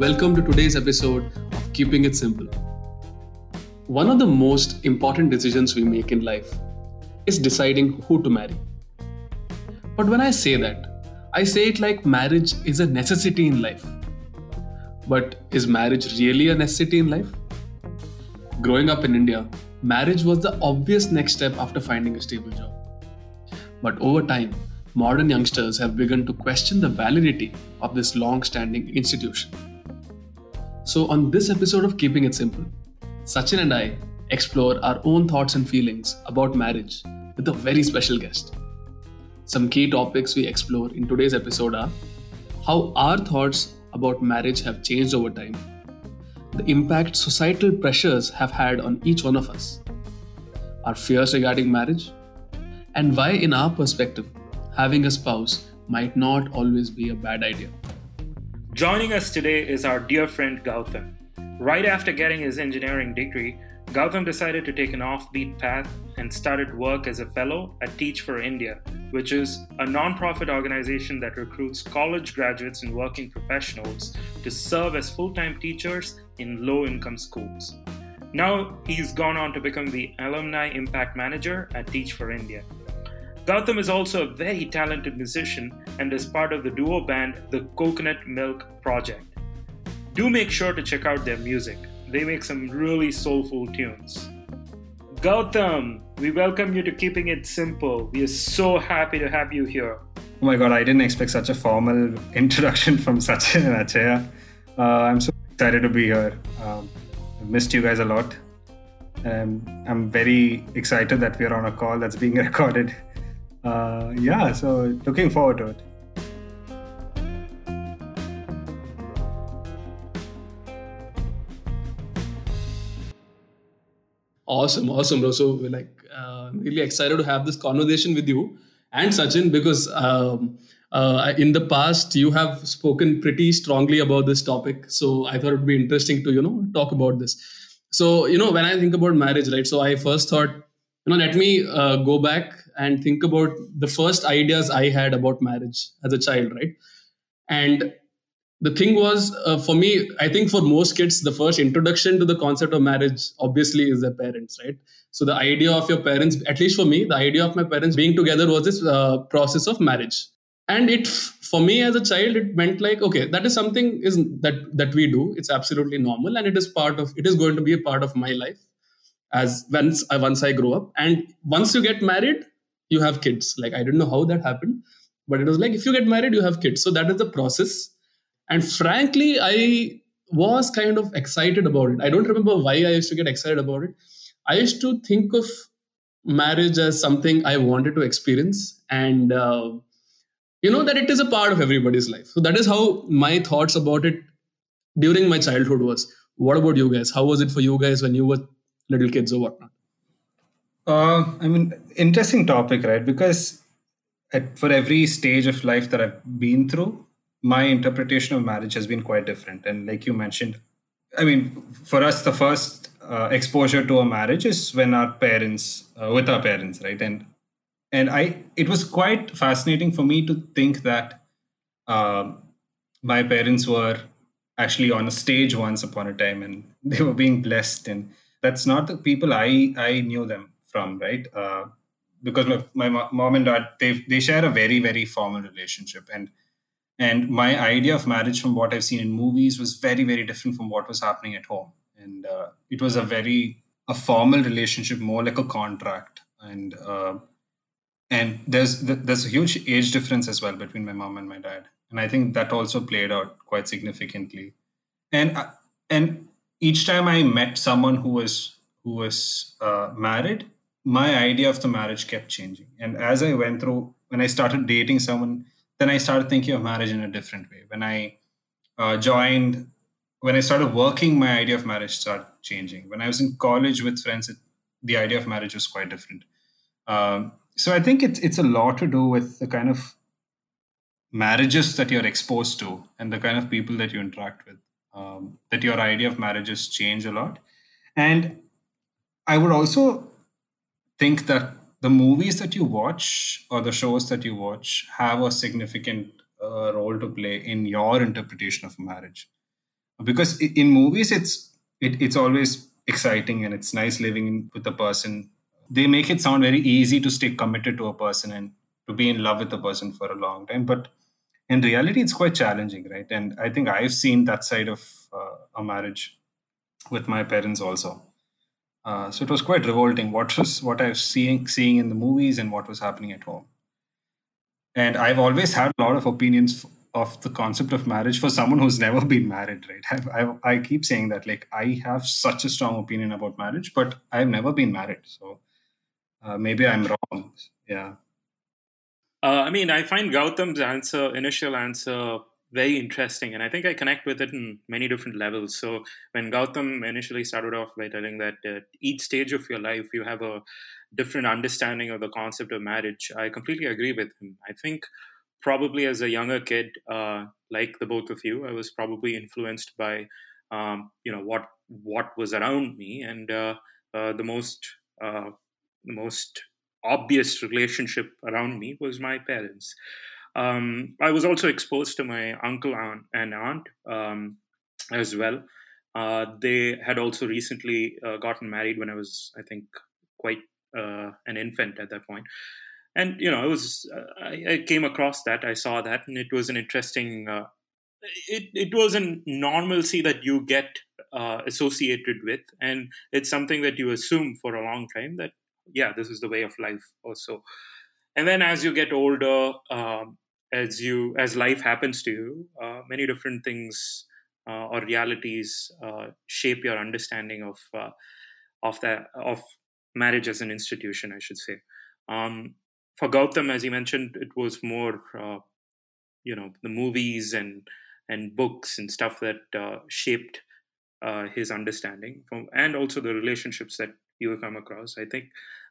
Welcome to today's episode of Keeping It Simple. One of the most important decisions we make in life is deciding who to marry. But when I say that, I say it like marriage is a necessity in life. But is marriage really a necessity in life? Growing up in India, marriage was the obvious next step after finding a stable job. But over time, modern youngsters have begun to question the validity of this long standing institution. So, on this episode of Keeping It Simple, Sachin and I explore our own thoughts and feelings about marriage with a very special guest. Some key topics we explore in today's episode are how our thoughts about marriage have changed over time, the impact societal pressures have had on each one of us, our fears regarding marriage, and why, in our perspective, having a spouse might not always be a bad idea. Joining us today is our dear friend Gautam. Right after getting his engineering degree, Gautam decided to take an offbeat path and started work as a fellow at Teach for India, which is a non-profit organization that recruits college graduates and working professionals to serve as full-time teachers in low-income schools. Now he's gone on to become the Alumni Impact Manager at Teach for India. Gautam is also a very talented musician and is part of the duo band The Coconut Milk Project. Do make sure to check out their music. They make some really soulful tunes. Gautam, we welcome you to Keeping It Simple. We are so happy to have you here. Oh my god, I didn't expect such a formal introduction from Sachin and Achaya. Uh, I'm so excited to be here. Um, I missed you guys a lot. Um, I'm very excited that we're on a call that's being recorded uh, yeah, so looking forward to it. Awesome, awesome, bro. So we're like uh, really excited to have this conversation with you and Sachin because um, uh, in the past you have spoken pretty strongly about this topic. So I thought it would be interesting to you know talk about this. So you know when I think about marriage, right? So I first thought you know let me uh, go back and think about the first ideas I had about marriage as a child, right? And the thing was, uh, for me, I think for most kids, the first introduction to the concept of marriage obviously is their parents, right? So the idea of your parents, at least for me, the idea of my parents being together was this uh, process of marriage. And it, for me as a child, it meant like, okay, that is something is that that we do. It's absolutely normal, and it is part of. It is going to be a part of my life as once I once I grow up. And once you get married, you have kids. Like i don't know how that happened but it was like if you get married you have kids. So that is the process. And frankly i was kind of excited about it. I don't remember why i used to get excited about it. I used to think of marriage as something i wanted to experience. And uh, you know that it is a part of everybody's life. So that is how my thoughts about it during my childhood was. What about you guys? How was it for you guys when you were little kids or whatnot uh, I mean, interesting topic, right? Because at, for every stage of life that I've been through, my interpretation of marriage has been quite different. And like you mentioned, I mean, for us, the first uh, exposure to a marriage is when our parents, uh, with our parents, right? And and I, it was quite fascinating for me to think that uh, my parents were actually on a stage once upon a time, and they were being blessed. And that's not the people I I knew them from, right? Uh, because my, my mom and dad they they share a very very formal relationship. And and my idea of marriage from what i've seen in movies was very very different from what was happening at home. And uh, it was a very a formal relationship more like a contract. And uh, and there's there's a huge age difference as well between my mom and my dad. And i think that also played out quite significantly. And uh, and each time i met someone who was who was uh, married my idea of the marriage kept changing. And as I went through, when I started dating someone, then I started thinking of marriage in a different way. When I uh, joined, when I started working, my idea of marriage started changing. When I was in college with friends, it, the idea of marriage was quite different. Um, so I think it's it's a lot to do with the kind of marriages that you're exposed to and the kind of people that you interact with. Um, that your idea of marriages change a lot, and I would also think that the movies that you watch or the shows that you watch have a significant uh, role to play in your interpretation of marriage. because in movies it's it, it's always exciting and it's nice living with a person. They make it sound very easy to stay committed to a person and to be in love with a person for a long time. But in reality it's quite challenging right? And i think i've seen that side of uh, a marriage with my parents also uh, so it was quite revolting what was what i was seeing seeing in the movies and what was happening at home. And i've always had a lot of opinions of the concept of marriage for someone who's never been married right? I, I, I keep saying that like i have such a strong opinion about marriage but i've never been married. So uh, maybe i'm wrong. Yeah. Uh, i mean i find gautam's answer initial answer very interesting and i think i connect with it in many different levels so when gautam initially started off by telling that at each stage of your life you have a different understanding of the concept of marriage i completely agree with him i think probably as a younger kid, uh, like the both of you, I was probably influenced by um, you know what what was around me, and uh, uh, the most uh, the most obvious relationship around me was my parents. Um, I was also exposed to my uncle aunt, and aunt um, as well. Uh, they had also recently uh, gotten married when I was, I think, quite an infant at that point. point and you know, it was uh, I, I, came across that, I saw that, and it was an interesting. Uh, it it was a normalcy that you get uh, associated with, and it's something that you assume for a long time that yeah, this is the way of life also. And then as you get older, um, as you as life happens to you, uh, many different things uh, or realities uh, shape your understanding of of that of marriage as an institution, I should say. Um, for Gautam, as you mentioned, it was more, uh, you know, the movies and and books and stuff that uh, shaped uh, his understanding, and also the relationships that you come across. I think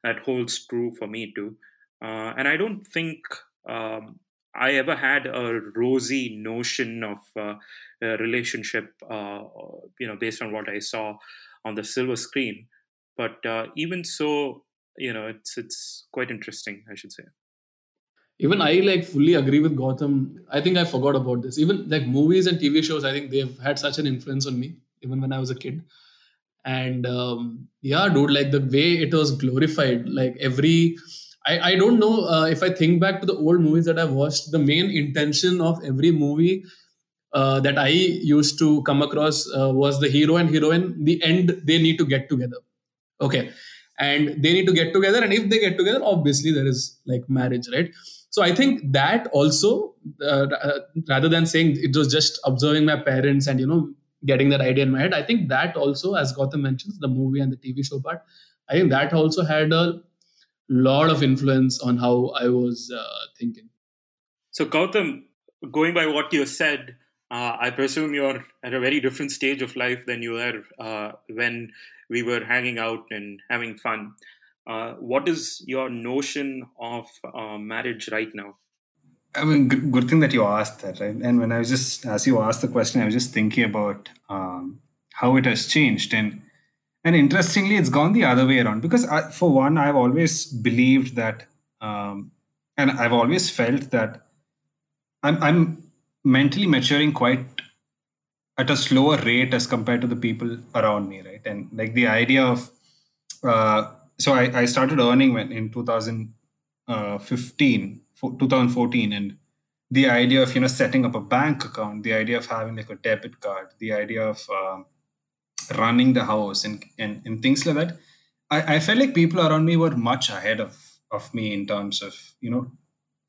that holds true for me too. Uh, and I don't think um, I ever had a rosy notion of uh, a relationship, uh, you know, based on what I saw on the silver screen. But even so, you know it's it's quite interesting i should say even i like fully agree with Gautam. i think i forgot about this even like movies and tv shows i think they've had such an influence on me even when i was a kid and um, yeah dude like the way it was glorified like every i, I don't know uh, if i think back to the old movies that i watched the main intention of every movie uh, that i used to come across uh, was the hero and heroine the end they need to get together. Okay. And they need to get together and if they get together obviously there is like marriage right? So i think that also uh, uh, rather than saying it was just observing my parents and you know getting that idea in my head i think that also as Gautam mentions the movie and the tv show part i think that also had a lot of influence on how i was uh, thinking so gautam going by what you said uh, I presume you're at a very different stage of life than you were uh, when we were hanging out and having fun. Uh, what is your notion of uh, marriage right now? I mean, good, good, thing that you asked that, right? And when I was just, as you asked the question, I was just thinking about um, how it has changed. And and interestingly, it's gone the other way around because, I, for one, I've always believed that, um, and I've always felt that I'm, I'm mentally maturing quite at a slower rate as compared to the people around me, right? And like the idea of, uh, so I, I started earning when in 2015, 2014, and the idea of you know setting up a bank account, the idea of having like a debit card, the idea of uh, running the house, and, and and things like that. I, I felt like people around me were much ahead of of me in terms of you know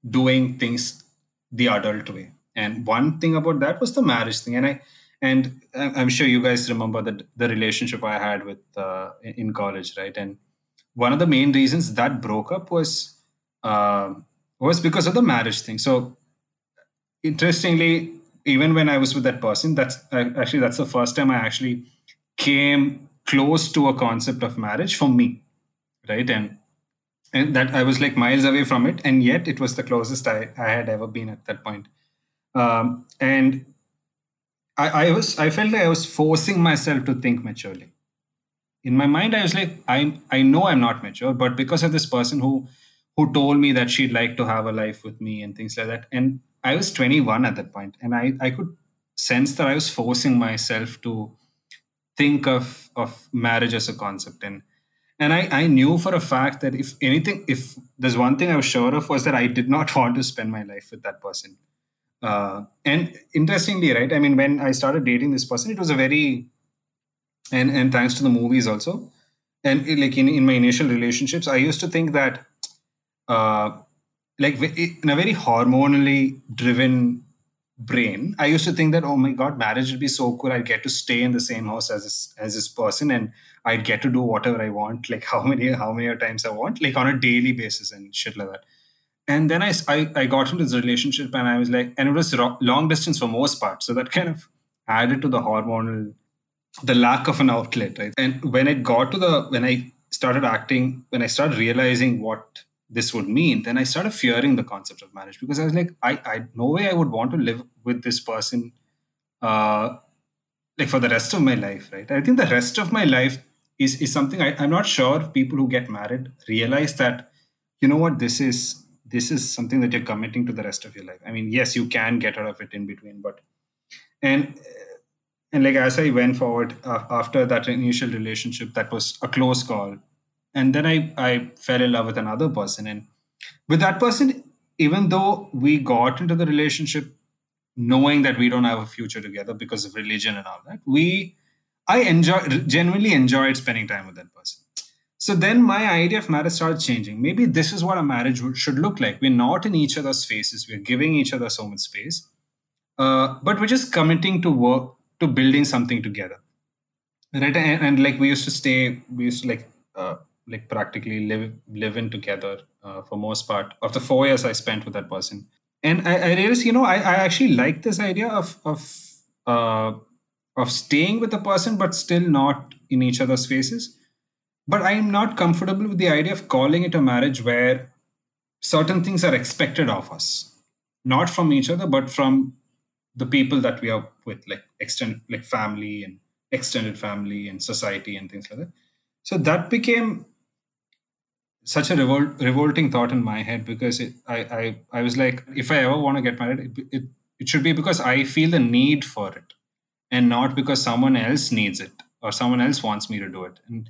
doing things the adult way. And one thing about that was the marriage thing, and I and i'm sure you guys remember the, the relationship i had with uh, in college right and one of the main reasons that broke up was uh, was because of the marriage thing so interestingly even when i was with that person that's actually that's the first time i actually came close to a concept of marriage for me right and and that i was like miles away from it and yet it was the closest i, I had ever been at that point um, and I, I was I felt like I was forcing myself to think maturely. In my mind, I was like, I I know I'm not mature, but because of this person who who told me that she'd like to have a life with me and things like that. And I was 21 at that point, and I I could sense that I was forcing myself to think of of marriage as a concept. And and I, I knew for a fact that if anything if there's one thing i was sure of was that i did not want to spend my life with that person. Uh, and interestingly right i mean when i started dating this person it was a very and and thanks to the movies also and like in, in my initial relationships i used to think that uh, like in a very hormonally driven brain. I used to think that oh my god marriage would be so cool. I'd get to stay in the same house as this as this person and i'd get to do whatever i want like how many how many times i want like on a daily basis and shit like that. And then I, I, I got into this relationship and i was like and it was long distance for most part so that kind of added to the hormonal the lack of an outlet right? And when it got to the when i started acting when i started realizing what this would mean, then I started fearing the concept of marriage because I was like, I, I no way I would want to live with this person uh, like for the rest of my life, right? I think the rest of my life is is something I, I'm not sure people who get married realize that, you know what, this is this is something that you're committing to the rest of your life. I mean, yes, you can get out of it in between, but and and like as I went forward uh, after that initial relationship, that was a close call and then I, I fell in love with another person. And with that person even though we got into the relationship knowing that we don't have a future together because of religion and all that we i enjoy genuinely enjoyed spending time with that person. So then my idea of marriage started changing. Maybe this is what a marriage should look like. We're not in each other's faces. We're giving each other so much space. Uh, but we're just committing to work to building something together. Right? And, and like we used to stay we used to like uh, like practically live in together uh, for most part of the four years I spent with that person. And I, I realized, you know, I, I actually like this idea of of uh, of staying with the person, but still not in each other's faces. But I'm not comfortable with the idea of calling it a marriage where certain things are expected of us, not from each other, but from the people that we are with, like extended, like family and extended family and society and things like that. So that became such a revol- revolting thought in my head because it, I, I, I was like, if I ever want to get married, it, it, it should be because I feel the need for it and not because someone else needs it or someone else wants me to do it. And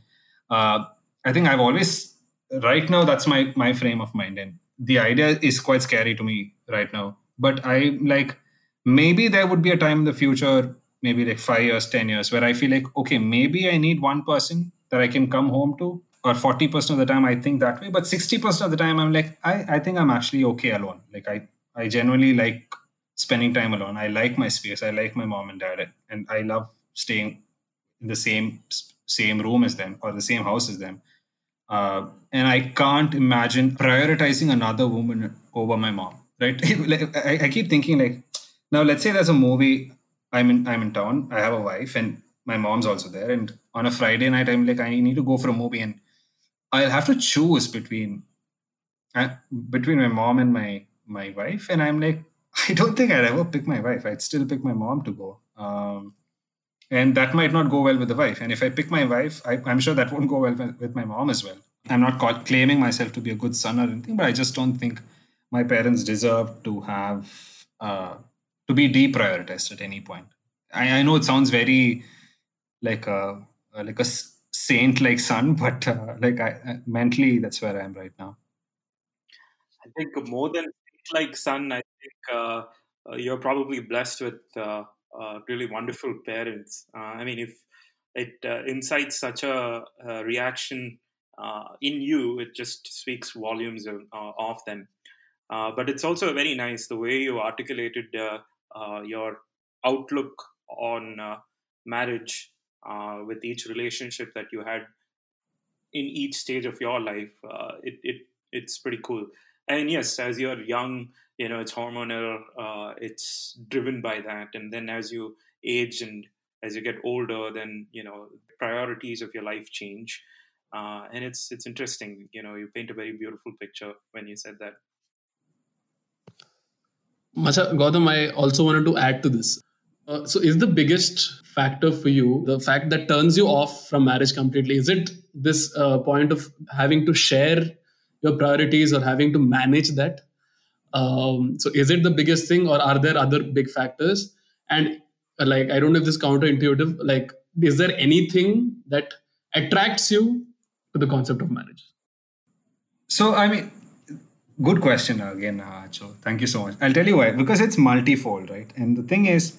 uh, I think I've always, right now, that's my, my frame of mind. And the idea is quite scary to me right now. But I like, maybe there would be a time in the future, maybe like five years, 10 years, where I feel like, okay, maybe I need one person that I can come home to or 40% of the time I think that way. But 60% of the time I'm like, I, I think I'm actually okay alone. Like I, I genuinely like spending time alone. I like my space. I like my mom and dad. And I love staying in the same same room as them or the same house as them. Uh, and I can't imagine prioritizing another woman over my mom. Right? I, I keep thinking like, now let's say there's a movie. I'm in I'm in town. I have a wife and my mom's also there. And on a Friday night, I'm like, I need to go for a movie and I'll have to choose between uh, between my mom and my my wife, and I'm like, I don't think I'd ever pick my wife. I'd still pick my mom to go. Um, and that might not go well with the wife. And if I pick my wife, I, am sure that won't go well with my mom as well. I'm not call, claiming myself to be a good son or anything, but I just don't think my parents deserve to have uh, to be deprioritized at any point. I, I know it sounds very like a like a saint like son, but uh, like I, mentally, that's where I am right now. I think more than like son, I think uh, uh, you're probably blessed with uh, uh, really wonderful parents. Uh, I mean, if it incites such a, a reaction in you, it just speaks volumes of, of them. but it's also very nice the way you articulated your outlook on marriage uh, with each relationship that you had in each stage of your life. Uh, it, it it's pretty cool. And yes, as you're young, you know it's hormonal. Uh, it's driven by that, and then as you age and as you get older, then you know priorities of your life change. Uh, and it's it's interesting. You know, you paint a very beautiful picture when you said that. Macha Gautam, I also wanted to add to this. Uh, so, is the biggest factor for you the fact that turns you off from marriage completely? Is it this uh, point of having to share your priorities or having to manage that? Um, so, is it the biggest thing, or are there other big factors? And like I don't know if this is counterintuitive. Like, is there anything that attracts you to the concept of marriage? So, I mean, good question again, uh, Joe. Thank you so much. I'll tell you why. Because it's multifold, right? And the thing is,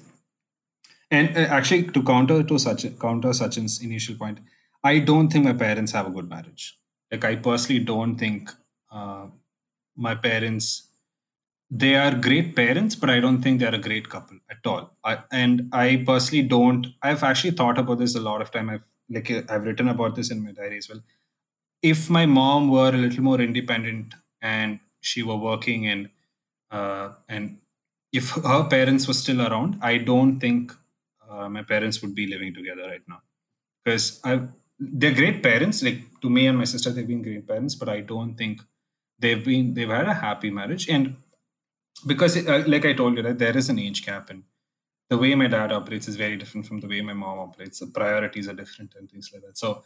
and uh, actually, to counter to such counter Sachin's initial point, I don't think my parents have a good marriage. Like, I personally don't think uh, my parents they are great parents, but I don't think they're a great couple at all. I, and I personally don't. I've actually thought about this a lot of time. I've like I've written about this in my diary as well. If my mom were a little more independent and she were working and uh, and if her parents were still around, I don't think uh, my parents would be living together right now. Because I they're great parents. Like to me and my sister, they've been great parents, but I don't think they've been they've had a happy marriage. And because uh, like i told you right there is an age gap and the way my dad operates is very different from the way my mom operates. The priorities are different and things like that. So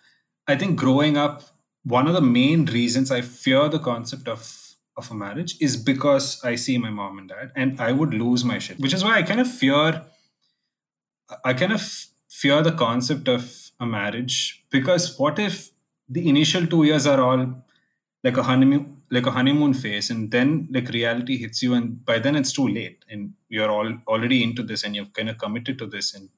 i think growing up one of the main reasons i fear the concept of of a marriage is because i see my mom and dad and i would lose my shit which is why i kind of fear i kind of fear the concept of a marriage because what if the initial two years are all like a honeymoon like a honeymoon phase and then like reality hits you and by then it's too late and you're all already into this and you've kind of committed to this and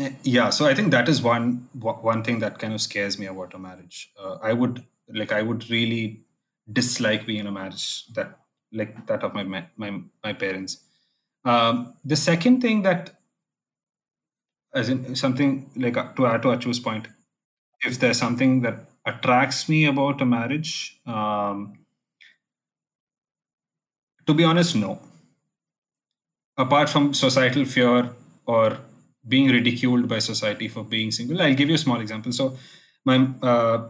eh, yeah so i think that is one one thing that kind of scares me about a marriage. Uh, i would like i would really dislike being in a marriage that like that of my my my parents. Um, the second thing that as in something like to add to achu's point if there's something that attracts me about a marriage? Um, to be honest, no. Apart from societal fear or being ridiculed by society for being single, I'll give you a small example. So, my uh,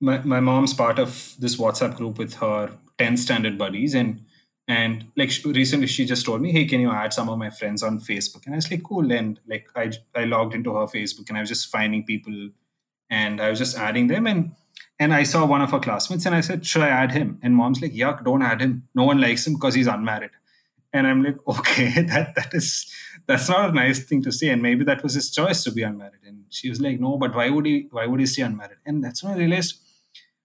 my my mom's part of this WhatsApp group with her 10 standard buddies, and and like recently she just told me, hey, can you add some of my friends on Facebook? And I was like, cool. And like I I logged into her Facebook and I was just finding people and I was just adding them and and I saw one of her classmates and I said, Should I add him? And mom's like, Yuck, don't add him. No one likes him because he's unmarried. And I'm like, okay, that that is that's not a nice thing to say. And maybe that was his choice to be unmarried. And she was like, No, but why would he why would he stay unmarried? And that's when I realized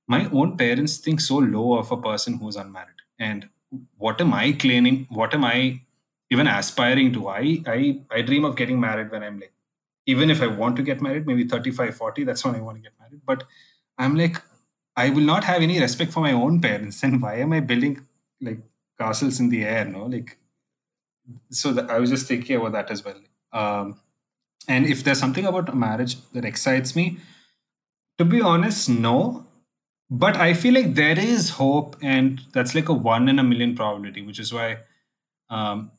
my own parents think so low of a person who's unmarried. And what am I claiming? What am I even aspiring to? I I I dream of getting married when I'm like even if I want to get married, maybe 35, 40, that's when I want to get married. But I'm like, I will not have any respect for my own parents. And why am I building like castles in the air? No, like, so I was just thinking about that as well. Um, and if there's something about marriage that excites me, to be honest, no. But I feel like there is hope, and that's like a one in a million probability, which is why um,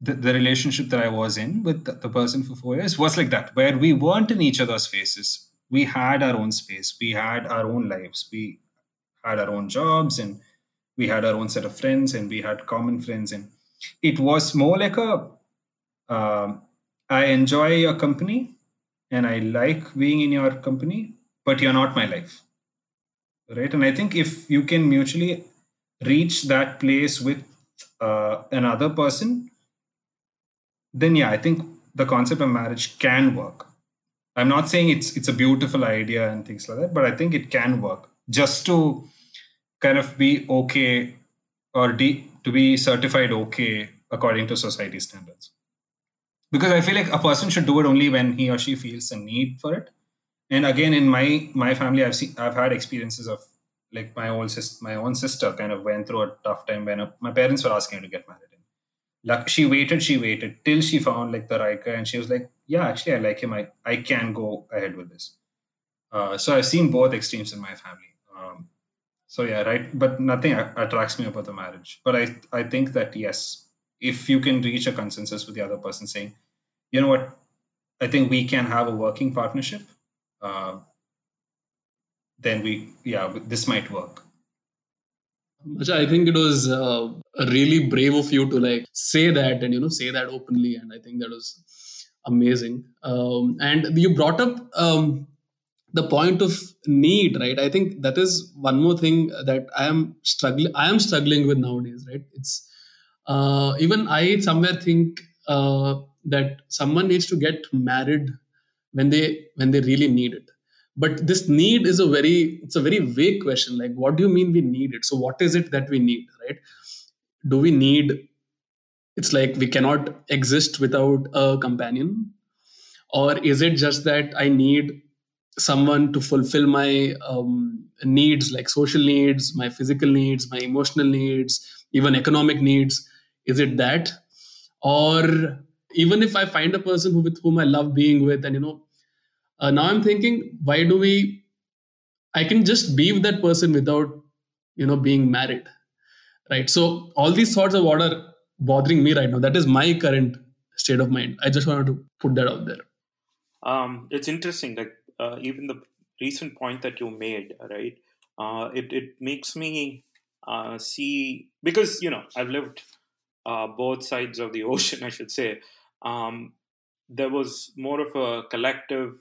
the, the relationship that I was in with the, the person for four years was like that, where we weren't in each other's faces. We had our own space, we had our own lives, we had our own jobs, and we had our own set of friends, and we had common friends. And it was more like a uh, I enjoy your company and I like being in your company, but you're not my life. Right. And I think if you can mutually reach that place with uh, another person, then yeah, I think the concept of marriage can work. I'm not saying it's it's a beautiful idea and things like that, but I think it can work just to kind of be okay or de- to be certified okay according to society standards. Because I feel like a person should do it only when he or she feels a need for it. And again, in my my family, I've seen I've had experiences of like my old sister, my own sister kind of went through a tough time when a, my parents were asking her to get married. Like she waited she waited till she found like the right guy. And she was like yeah actually i like him. I, I can go ahead with this. Uh, so i've seen both extremes in my family. Um, so yeah right but nothing attracts me about the marriage. But i i think that yes if you can reach a consensus with the other person saying you know what? I think we can have a working partnership uh, then we yeah this might work I think it was uh, really brave of you to like say that and you know say that openly, and I think that was amazing. Um, and you brought up um, the point of need, right? I think that is one more thing that I am struggling. I am struggling with nowadays, right? It's uh, even I somewhere think uh, that someone needs to get married when they when they really need it. But this need is a very it's a very vague question like what do you mean we need it? So what is it that we need right? Do we need it's like we cannot exist without a companion? Or is it just that i need someone to fulfill my um, needs like social needs my physical needs my emotional needs even economic needs? Is it that? Or even if i find a person who with whom i love being with and you know uh, now i'm thinking why do we i can just be with that person without you know being married right so all these thoughts of what are bothering me right now that is my current state of mind i just wanted to put that out there um, it's interesting like uh, even the recent point that you made, right? Uh, it it makes me uh, see because you know I've lived uh, both sides of the ocean, I should say. Um, there was more of a collective,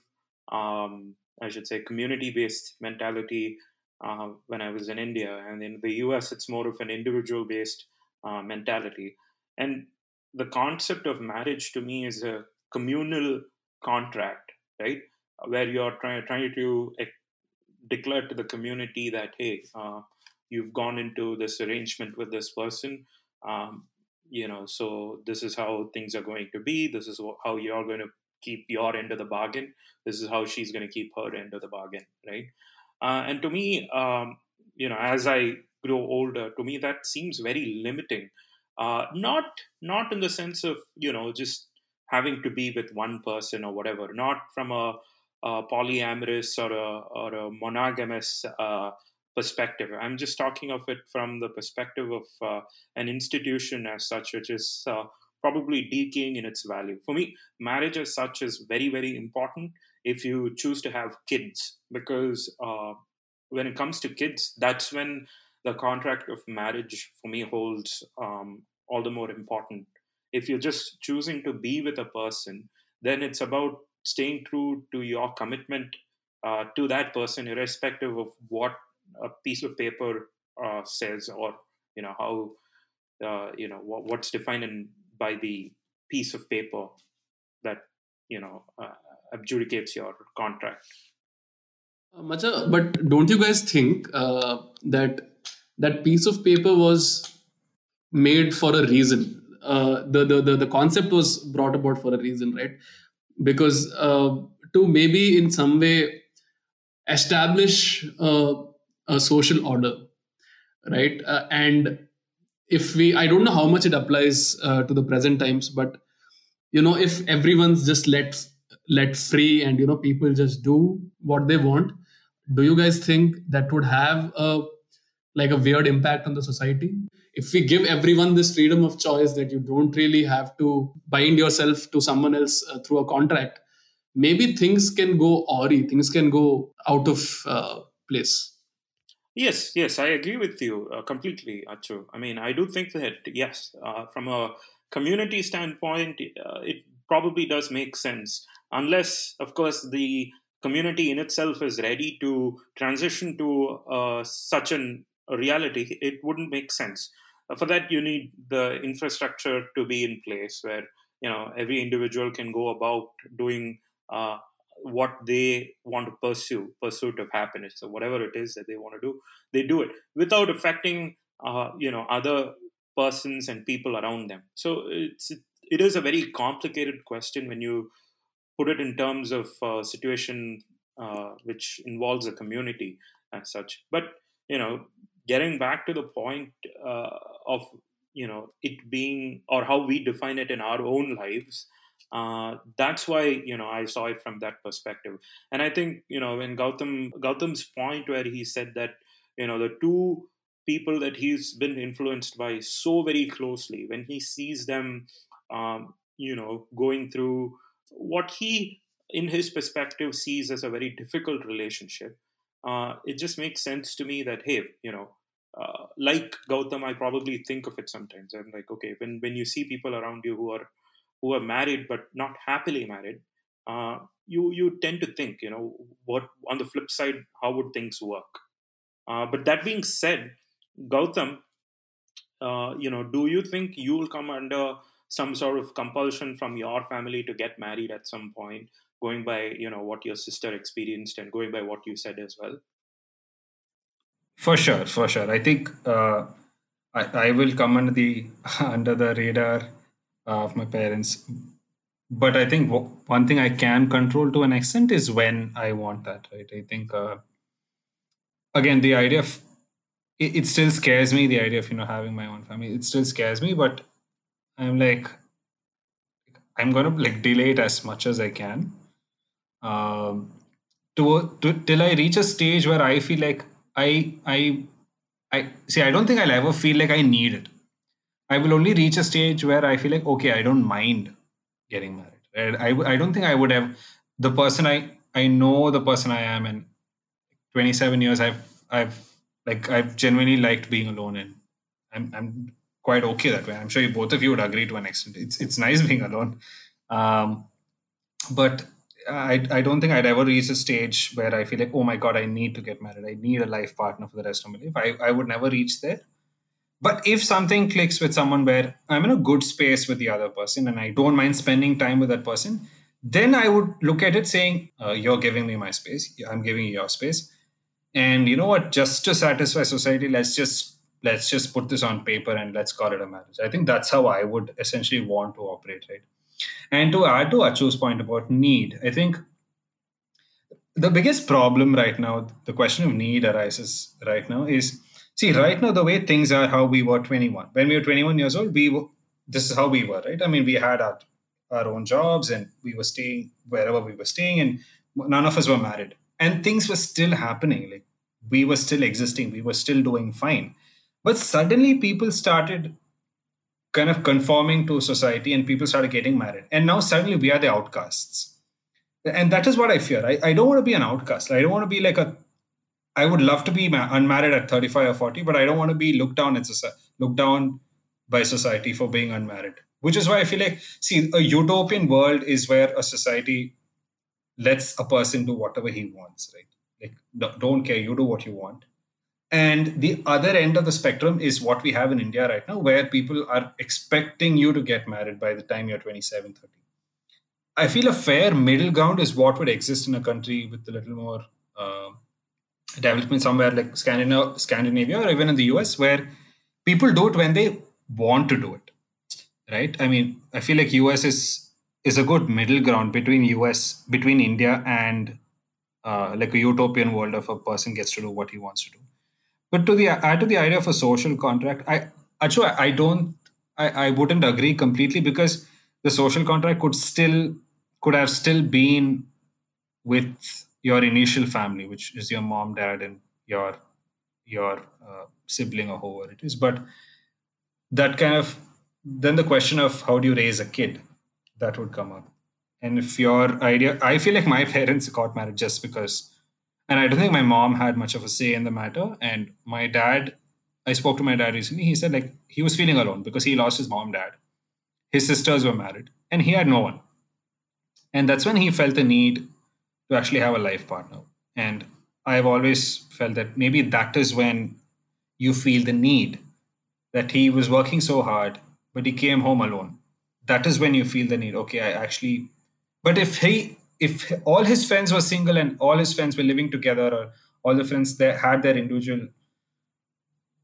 um, I should say, community-based mentality uh, when I was in India, and in the U.S., it's more of an individual-based uh, mentality. And the concept of marriage to me is a communal contract, right? where you're trying trying to declare to the community that hey, uh, you've gone into this arrangement with this person. Um, you know, so this is how things are going to be. This is how you're going to keep your end of the bargain. This is how she's going to keep her end of the bargain, right? Uh, and to me, um, you know, as I grow older, to me that seems very limiting. Uh, not not in the sense of you know just having to be with one person or whatever. Not from a uh, polyamorous or a, or a monogamous uh, perspective. I'm just talking of it from the perspective of uh, an institution as such, which is uh, probably decaying in its value. For me, marriage as such is very, very important if you choose to have kids, because uh, when it comes to kids, that's when the contract of marriage for me holds um, all the more important. If you're just choosing to be with a person, then it's about staying true to your commitment uh, to that person, irrespective of what a piece of paper uh, says or you know how uh, you know what, what's defined in, by the piece of paper that you know uh, adjudicates your contract. Uh, Macha, but don't you guys think uh, that that piece of paper was made for a reason? the, the the the concept was brought about for a reason, right? because uh, to maybe in some way establish uh, a social order right? Uh, and if we i don't know how much it applies uh, to the present times but you know if everyone's just let let free and you know people just do what they want do you guys think that would have a like a weird impact on the society? If we give everyone this freedom of choice that you don't really have to bind yourself to someone else uh, through a contract maybe things can go awry things can go out of uh, place yes yes i agree with you uh, completely achu i mean i do think that yes uh, from a community standpoint uh, it probably does make sense unless of course the community in itself is ready to transition to uh, such an a reality, it wouldn't make sense. Uh, for that you need the infrastructure to be in place where you know every individual can go about doing what they want to pursue pursuit of happiness so whatever it is that they want to do they do it without affecting uh, you know other persons and people around them. So it's it is a very complicated question when you put it in terms of a situation uh, which involves a community as such. But you know getting back to the point uh, of you know it being or how we define it in our own lives uh, that's why you know I saw it from that perspective, and I think you know when Gautam Gautam's point where he said that you know the two people that he's been influenced by so very closely when he sees them, um, you know, going through what he in his perspective sees as a very difficult relationship, uh, it just makes sense to me that hey, you know, uh, like Gautam, I probably think of it sometimes. I'm like, okay, when when you see people around you who are who are married but not happily married, uh, you you tend to think, you know, what on the flip side, how would things work? Uh, but that being said, Gautam, uh, you know, do you think you will come under some sort of compulsion from your family to get married at some point going by you know what your sister experienced and going by what you said as well for sure for sure i think uh, I, I will come under the under the radar of my parents. But i think one thing i can control to an extent is when i want that right? I think uh, again the idea of it, it still scares me the idea of you know having my own family. It still scares me but i'm like i'm gonna like delay it as much as i can. Um to, to till i reach a stage where i feel like i i i see i don't think i'll ever feel like i need it i will only reach a stage where i feel like okay i don't mind getting married i i don't think i would have the person i i know the person i am and 27 years i've i've like I've genuinely liked being alone, and I'm I'm quite okay that way. I'm sure you both of you would agree to an extent. It's it's nice being alone, um, but I I don't think I'd ever reach a stage where I feel like oh my god I need to get married. I need a life partner for the rest of my life. I I would never reach there. But if something clicks with someone where I'm in a good space with the other person and I don't mind spending time with that person, then I would look at it saying, uh, You're giving me my space, I'm giving you your space. And you know what? Just to satisfy society let's just let's just put this on paper and let's call it a marriage. I think that's how i would essentially want to operate right? And to add to achu's point about need i think the biggest problem right now the question of need arises right now is see right now the way things are how we were 21 when we were 21 years old we were this is how we were right? I mean we had our our own jobs and we were staying wherever we were staying and none of us were married. And things were still happening like we were still existing we were still doing fine. But suddenly people started kind of conforming to society and people started getting married. And now suddenly we are the outcasts. And that is what i fear i, I don't want to be an outcast. I don't want to be like a i would love to be unmarried at 35 or 40 but i don't want to be looked down at society looked down by society for being unmarried. Which is why i feel like see a utopian world is where a society lets a person do whatever he wants right? Like don't care you do what you want. And the other end of the spectrum is what we have in india right now where people are expecting you to get married by the time you're 27 30 i feel a fair middle ground is what would exist in a country with a little more uh, development somewhere like Scandinavia, or even in the US, where people do it when they want to do it. Right? I mean, I feel like US is is a good middle ground between US, between India and uh, like a utopian world of a person gets to do what he wants to do. But to the add to the idea of a social contract, I actually I don't I, I wouldn't agree completely because the social contract could still could have still been with your initial family, which is your mom, dad, and your your uh, sibling or whoever it is. But that kind of then the question of how do you raise a kid that would come up and if your idea, I feel like my parents got married just because, and I don't think my mom had much of a say in the matter. And my dad, I spoke to my dad recently. He said like he was feeling alone because he lost his mom, dad. His sisters were married, and he had no one. And that's when he felt the need to actually have a life partner. And I've always felt that maybe that is when you feel the need that he was working so hard, but he came home alone. That is when you feel the need. Okay, I actually but if he, if all his friends were single and all his friends were living together, or all the friends that had their individual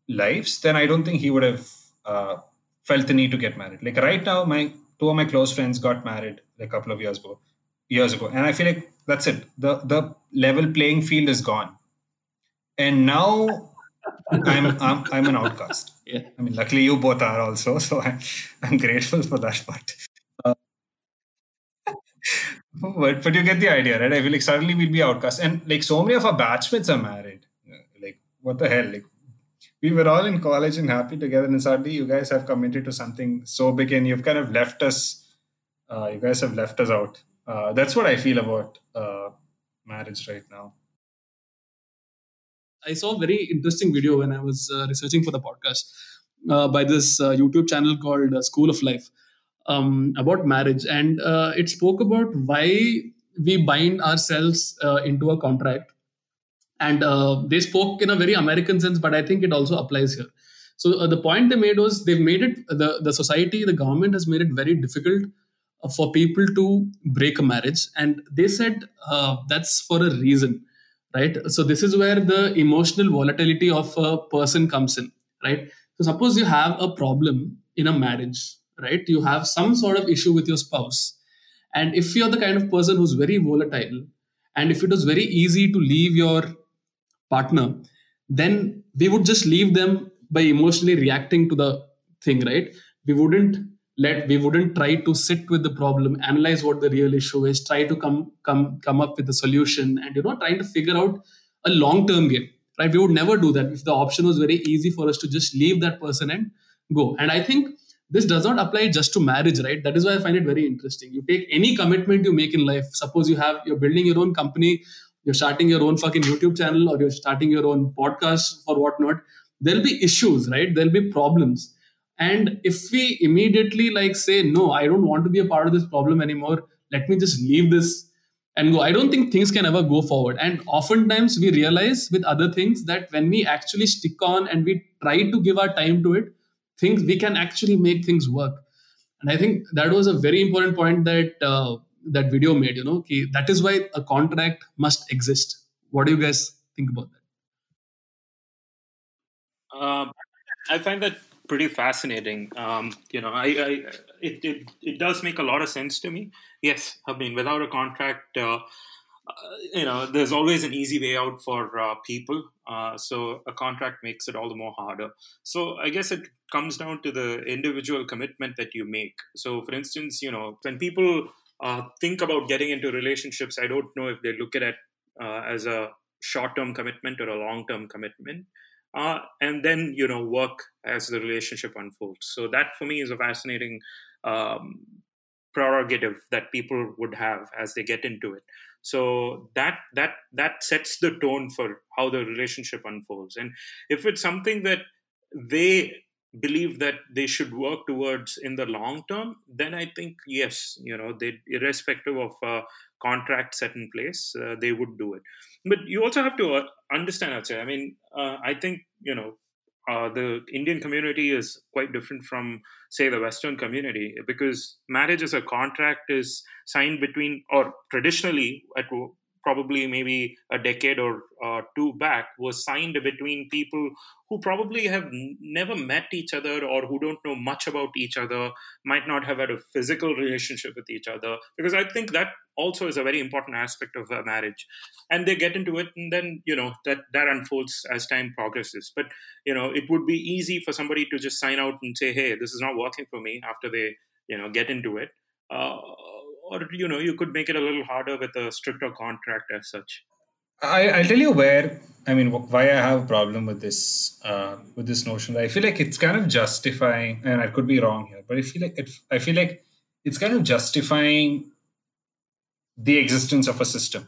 lives, then I don't think he would have uh, felt the need to get married. Like right now, my two of my close friends got married a couple of years ago, years ago, and I feel like that's it. the The level playing field is gone, and now I'm, I'm I'm an outcast. Yeah. I mean, luckily you both are also, so I'm, I'm grateful for that part. but but you get the idea, right? I feel like suddenly we'll be outcast, and like so many of our batchmates are married. Like what the hell? Like we were all in college and happy together, and suddenly you guys have committed to something so big, and you've kind of left us. Uh, you guys have left us out. Uh, that's what I feel about uh, marriage right now. I saw a very interesting video when I was uh, researching for the podcast uh, by this uh, YouTube channel called School of Life um, about marriage, and uh, it spoke about why we bind ourselves uh, into a contract. And uh, they spoke in a very American sense, but I think it also applies here. so uh, the point they made was they've made it the the society the government has made it very difficult uh, for people to break a marriage. And they said uh, that's for a reason right? So this is where the emotional volatility of a person comes in right? So suppose you have a problem in a marriage right? You have some sort of issue with your spouse. And if you're the kind of person who's very volatile and if it was very easy to leave your partner then we would just leave them by emotionally reacting to the thing right? We wouldn't let we wouldn't try to sit with the problem analyze what the real issue is try to come come come up with a solution and you know trying to figure out a long term game right? We would never do that if the option was very easy for us to just leave that person and go. And i think this does not apply just to marriage right? That is why i find it very interesting. You take any commitment you make in life suppose you have you're building your own company you're starting your own fucking youtube channel or you're starting your own podcast or whatnot there'll be issues right? There'll be problems and if we immediately like say, no, I don't want to be a part of this problem anymore, let me just leave this and go. I don't think things can ever go forward. And oftentimes we realize with other things that when we actually stick on and we try to give our time to it, things we can actually make things work. And I think that was a very important point that uh, that video made. You know, okay, that is why a contract must exist. What do you guys think about that? Um, I find that pretty fascinating. Um, you know, I, I it, it, it does make a lot of sense to me. Yes, I mean, without a contract, uh, uh, you know, there's always an easy way out for uh, people. Uh, so a contract makes it all the more harder. So I guess it comes down to the individual commitment that you make. So, for instance, you know, when people uh, think about getting into relationships, I don't know if they look at it uh, as a short-term commitment or a long-term commitment uh, and then you know work as the relationship unfolds. So that for me is a fascinating um, prerogative that people would have as they get into it. So that that that sets the tone for how the relationship unfolds. And if it's something that they believe that they should work towards in the long term then i think yes you know they irrespective of uh, contract set in place uh, they would do it but you also have to uh, understand I'd say. I mean, uh, I think you know uh, the Indian community is quite different from, say, the Western community because marriage as a contract is signed between, or traditionally at probably maybe a decade or uh, two back was signed between people who probably have n- never met each other or who don't know much about each other might not have had a physical relationship with each other because i think that also is a very important aspect of a marriage. And they get into it and then you know that that unfolds as time progresses. But you know it would be easy for somebody to just sign out and say hey this is not working for me after they you know get into it. Uh, or you know you could make it a little harder with a stricter contract as such. I, i'll tell you where i mean why i have a problem with this uh, with this notion. I feel like it's kind of justifying and i could be wrong here but i feel like it, i feel like it's kind of justifying the existence of a system.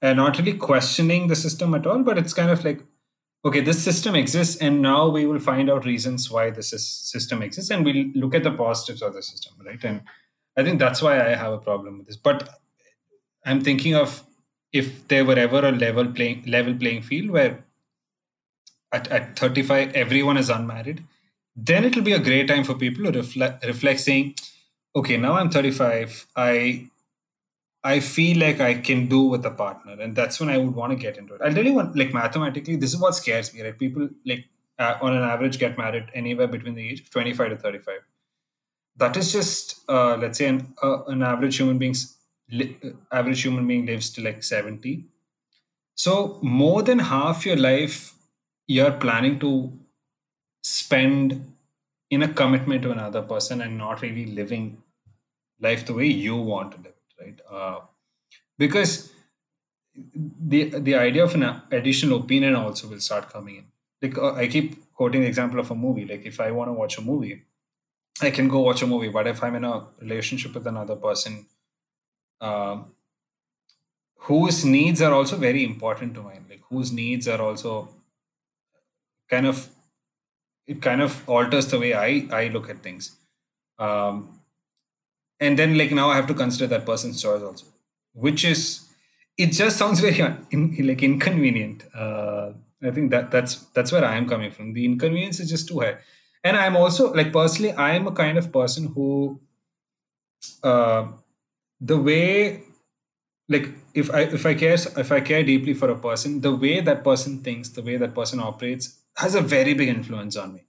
And not really questioning the system at all but it's kind of like okay this system exists and now we will find out reasons why this system exists and we'll look at the positives of the system right? And I think that's why I have a problem with this. But I'm thinking of if there were ever a level playing level playing field where at, at 35 everyone is unmarried, then it'll be a great time for people to reflect, reflect saying, okay, now I'm 35. I I feel like I can do with a partner, and that's when I would want to get into it. I'll tell you like mathematically, this is what scares me. Right? People like uh, on an average get married anywhere between the age of 25 to 35 that is just uh, let's say an, uh, an average human being's li- average human being lives to like 70 so more than half your life you're planning to spend in a commitment to another person and not really living life the way you want to live it right? Uh, because the the idea of an additional opinion also will start coming in. Like uh, i keep quoting the example of a movie. Like if i want to watch a movie I can go watch a movie. But if I'm in a relationship with another person, uh, whose needs are also very important to mine, like whose needs are also kind of it kind of alters the way I I look at things. Um, and then like now I have to consider that person's choice also, which is it just sounds very in, like inconvenient. Uh, I think that that's that's where I am coming from. The inconvenience is just too high, and I'm also like personally, I am a kind of person who, uh, the way, like if I if I care if I care deeply for a person, the way that person thinks, the way that person operates, has a very big influence on me,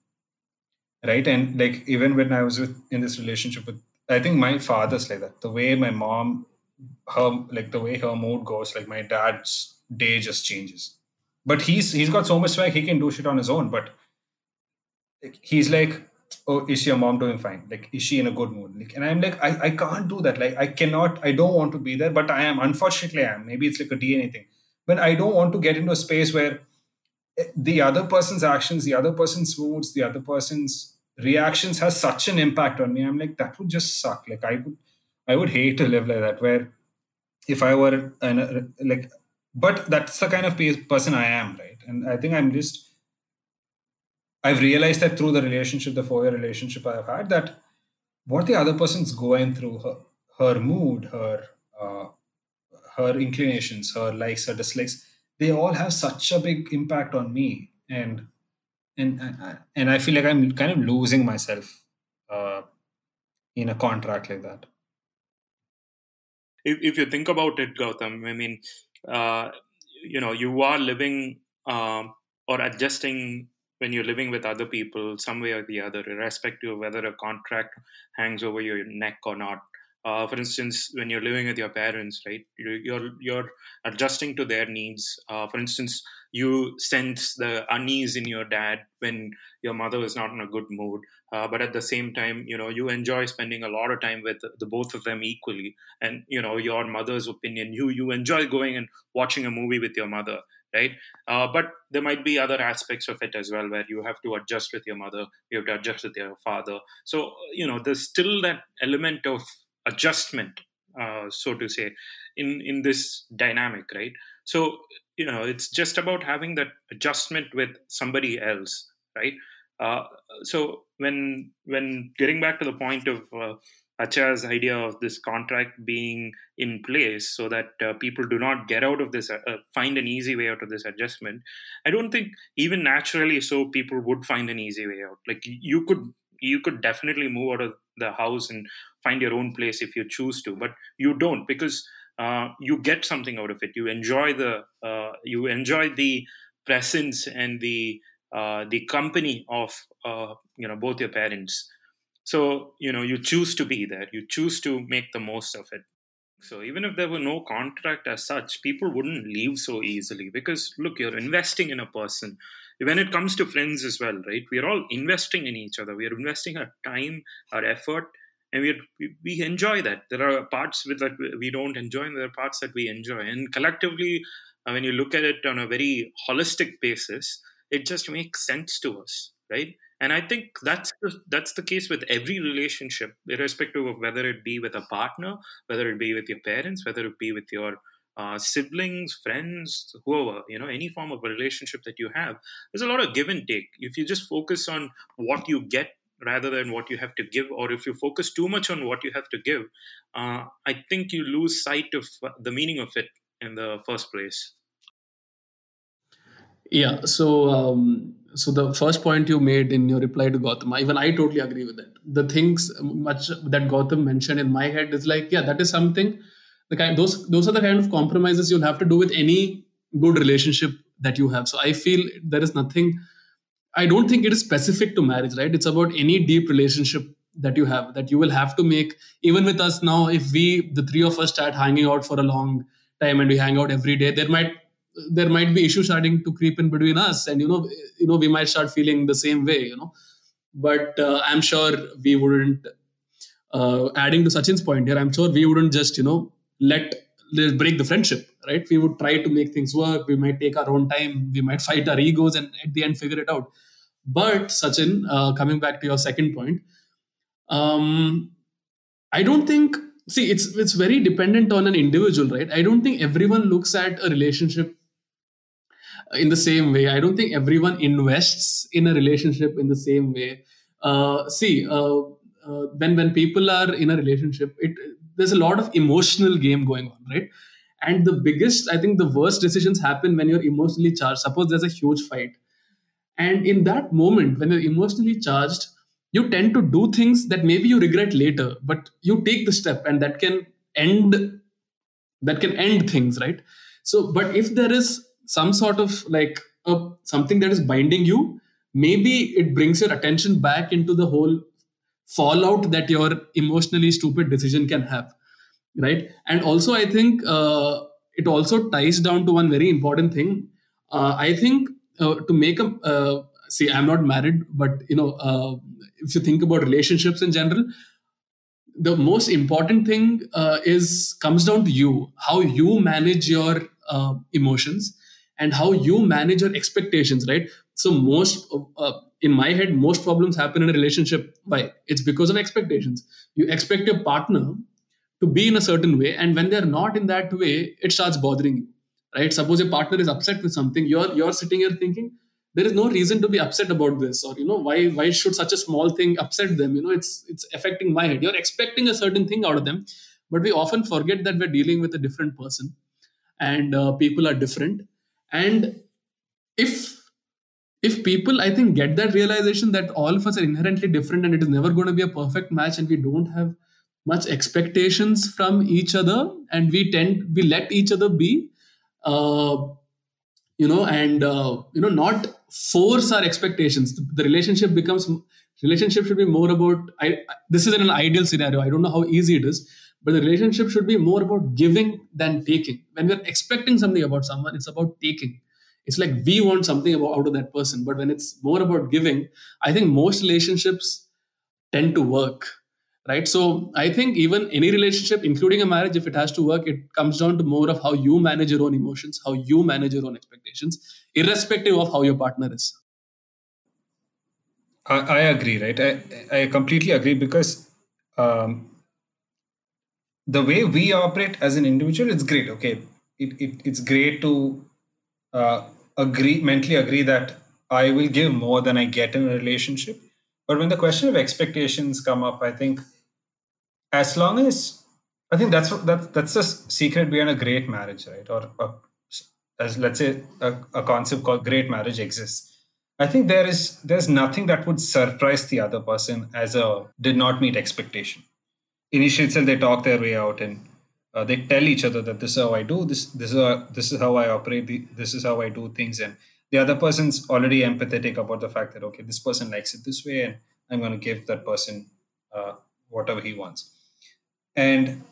right? And like even when I was with in this relationship with, I think my father's like that. The way my mom, her like the way her mood goes, like my dad's day just changes but he's he's got so much swag he can do shit on his own but like, he's like oh is your mom doing fine? Like is she in a good mood? Like, and i'm like I, I can't do that. Like i cannot i don't want to be there but i am unfortunately i am. Maybe it's like a dna thing. But i don't want to get into a space where eh, the other person's actions the other person's moods the other person's reactions has such an impact on me. I'm like that would just suck. Like i would i would hate to live like that where if i were an, like but that's the kind of person i am right? And i think i'm just i've realized that through the relationship the four year relationship i've had that what the other person's going through her her mood her uh, her inclinations her likes her dislikes they all have such a big impact on me. And and and i feel like i'm kind of losing myself uh, in a contract like that. If, if you think about it gautam i mean uh, you know you are living um, or adjusting when you're living with other people some way or the other irrespective of whether a contract hangs over your neck or not. Uh, for instance when you're living with your parents right you're you're adjusting to their needs. Uh, for instance you sense the unease in your dad when your mother is not in a good mood. Uh, but at the same time you know you enjoy spending a lot of time with the both of them equally. And you know your mother's opinion you you enjoy going and watching a movie with your mother right? Uh, but there might be other aspects of it as well where you have to adjust with your mother you have to adjust with your father. So you know there's still that element of adjustment uh, so to say in in this dynamic right? So you know it's just about having that adjustment with somebody else right? Uh, so when when getting back to the point of uh, Acha's idea of this contract being in place so that uh, people do not get out of this, uh, uh, find an easy way out of this adjustment. I don't think even naturally so people would find an easy way out. Like you could, you could definitely move out of the house and find your own place if you choose to, but you don't because uh, you get something out of it. You enjoy the, uh, you enjoy the presence and the uh, the company of you know both your parents so, you know, you choose to be there, you choose to make the most of it. So, even if there were no contract as such, people wouldn't leave so easily because, look, you're investing in a person. When it comes to friends as well, right? We are all investing in each other. We are investing our time, our effort, and we, we enjoy that. There are parts with that we don't enjoy, and there are parts that we enjoy. And collectively, uh, when you look at it on a very holistic basis, it just makes sense to us, right? And i think that's the, that's the case with every relationship irrespective of whether it be with a partner whether it be with your parents whether it be with your uh, siblings friends whoever you know any form of a relationship that you have there's a lot of give and take. If you just focus on what you get rather than what you have to give or if you focus too much on what you have to give uh, i think you lose sight of the meaning of it in the first place. Yeah so um, so the first point you made in your reply to Gautam, even I totally agree with that. The things much that Gautam mentioned in my head is like, yeah, that is something. The kind those those are the kind of compromises you'll have to do with any good relationship that you have. So I feel there is nothing. I don't think it is specific to marriage, right? It's about any deep relationship that you have that you will have to make. Even with us now, if we the three of us start hanging out for a long time and we hang out every day, there might there might be issues starting to creep in between us and you know you know we might start feeling the same way you know. But uh, i'm sure we wouldn't uh, adding to sachin's point here i'm sure we wouldn't just you know let break the friendship right? We would try to make things work. We might take our own time. We might fight our egos and at the end figure it out. But sachin uh, coming back to your second point um, i don't think see it's it's very dependent on an individual right? I don't think everyone looks at a relationship in the same way. I don't think everyone invests in a relationship in the same way. Uh, see, uh, uh, when when people are in a relationship, it there's a lot of emotional game going on, right? and the biggest i think the worst decisions happen when you're emotionally charged suppose there's a huge fight and in that moment when you're emotionally charged you tend to do things that maybe you regret later but you take the step and that can end that can end things right so but if there is some sort of like a, something that is binding you maybe it brings your attention back into the whole fallout that your emotionally stupid decision can have right? And also i think uh, it also ties down to one very important thing. Uh, i think uh, to make a uh, see i'm not married but you know uh, if you think about relationships in general the most important thing uh, is comes down to you how you manage your emotions and how you manage your expectations right? So most uh, in my head most problems happen in a relationship. Why? It's because of expectations. You expect your partner to be in a certain way and when they're not in that way it starts bothering you right? Suppose your partner is upset with something. You're you're sitting here thinking there is no reason to be upset about this or you know why why should such a small thing upset them? You know it's it's affecting my head. You're expecting a certain thing out of them but we often forget that we're dealing with a different person and uh, people are different and if if people i think get that realization that all of us are inherently different and it is never going to be a perfect match and we don't have much expectations from each other and we tend we let each other be uh, you know and uh, you know not force our expectations. The, the, relationship becomes relationship should be more about I, this is an ideal scenario. I don't know how easy it is but the relationship should be more about giving than taking. When we're expecting something about someone it's about taking. It's like we want something about, out of that person. But when it's more about giving i think most relationships tend to work right? So i think even any relationship including a marriage if it has to work it comes down to more of how you manage your own emotions how you manage your own expectations irrespective of how your partner is. I, I agree right? I, I completely agree because um, the way we operate as an individual it's great okay it, it it's great to uh, agree mentally agree that i will give more than i get in a relationship but when the question of expectations come up i think as long as I think that's that that's the secret behind a great marriage, right? Or a, as let's say a, a concept called great marriage exists. I think there is there's nothing that would surprise the other person as a did not meet expectation. Initially, itself they talk their way out and uh, they tell each other that this is how I do this this is how, this is how I operate this is how I do things. And the other person's already empathetic about the fact that okay this person likes it this way and I'm going to give that person uh, whatever he wants. And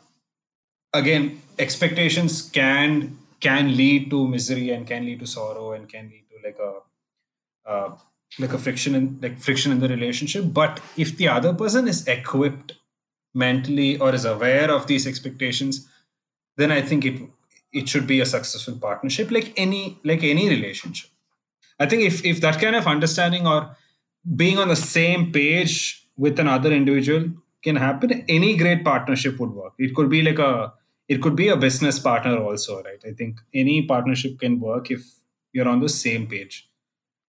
again expectations can can lead to misery and can lead to sorrow and can lead to like a uh, like a friction in like friction in the relationship. But if the other person is equipped mentally or is aware of these expectations then i think it it should be a successful partnership like any like any relationship. I think if if that kind of understanding or being on the same page with another individual can happen any great partnership would work. It could be like a it could be a business partner also right? I think any partnership can work if you're on the same page.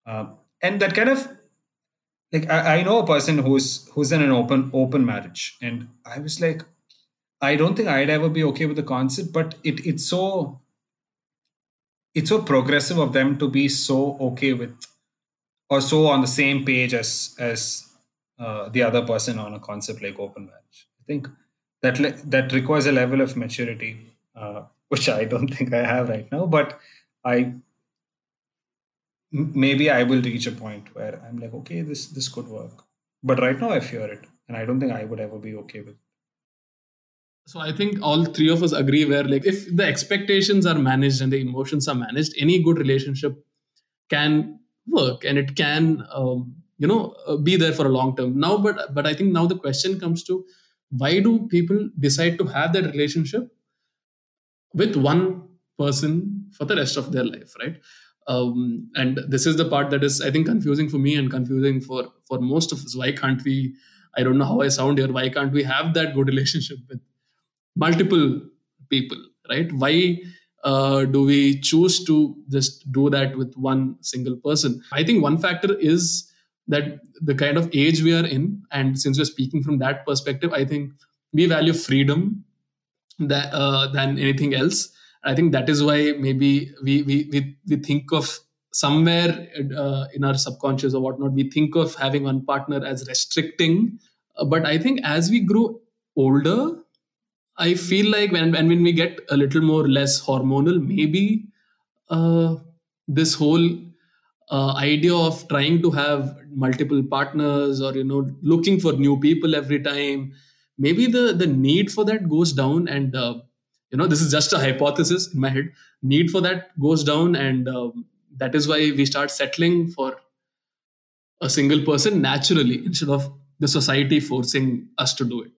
Uh, and that kind of like I, I know a person who's who's in an open open marriage and i was like i don't think i'd ever be okay with the concept but it it's so it's so progressive of them to be so okay with or so on the same page as as uh, the other person on a concept like open marriage. I think that le- that requires a level of maturity, uh, which I don't think I have right now. But I maybe I will reach a point where I'm like, okay, this this could work. But right now I fear it, and I don't think I would ever be okay with. it. So I think all three of us agree where like if the expectations are managed and the emotions are managed, any good relationship can work and it can um, you know uh, be there for a long term now but but i think now the question comes to why do people decide to have that relationship with one person for the rest of their life right um, and this is the part that is i think confusing for me and confusing for for most of us. Why can't we i don't know how i sound here why can't we have that good relationship with multiple people right? Why uh, do we choose to just do that with one single person? I think one factor is that the kind of age we are in, and since we're speaking from that perspective, I think we value freedom that, uh, than anything else. I think that is why maybe we we we, we think of somewhere uh, in our subconscious or whatnot, we think of having one partner as restricting. Uh, but I think as we grow older, I feel like when, when when we get a little more less hormonal, maybe uh, this whole uh, idea of trying to have multiple partners or you know looking for new people every time maybe the the need for that goes down and uh, you know this is just a hypothesis in my head. Need for that goes down and um, that is why we start settling for a single person naturally instead of the society forcing us to do it.